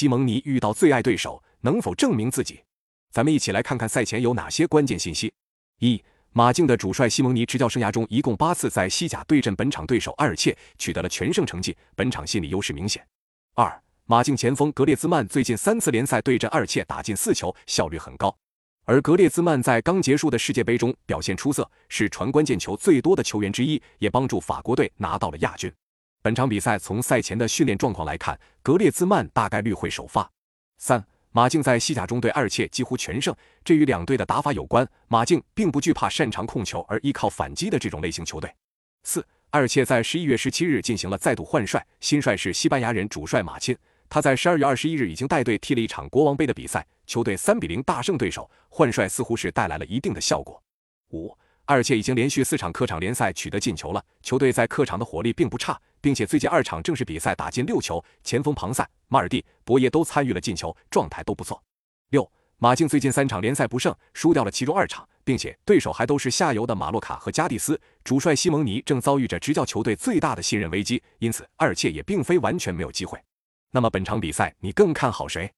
西蒙尼遇到最爱对手，能否证明自己？咱们一起来看看赛前有哪些关键信息。一、马竞的主帅西蒙尼执教生涯中一共八次在西甲对阵本场对手埃尔切，取得了全胜成绩，本场心理优势明显。二、马竞前锋格列兹曼最近三次联赛对阵埃尔切打进四球，效率很高。而格列兹曼在刚结束的世界杯中表现出色，是传关键球最多的球员之一，也帮助法国队拿到了亚军。本场比赛从赛前的训练状况来看，格列兹曼大概率会首发。三。马竞在西甲中对埃尔切几乎全胜，这与两队的打法有关。马竞并不惧怕擅长控球而依靠反击的这种类型球队。四，埃尔切在十一月十七日进行了再度换帅，新帅是西班牙人主帅马钦。他在十二月二十一日已经带队踢了一场国王杯的比赛，球队三比零大胜对手。换帅似乎是带来了一定的效果。五。埃尔切已经连续四场客场联赛取得进球了，球队在客场的火力并不差，并且最近二场正式比赛打进六球，前锋庞塞、马尔蒂、博耶都参与了进球，状态都不错。六，马竞最近三场联赛不胜，输掉了其中二场，并且对手还都是下游的马洛卡和加蒂斯，主帅西蒙尼正遭遇着执教球队最大的信任危机，因此二切也并非完全没有机会。那么本场比赛你更看好谁？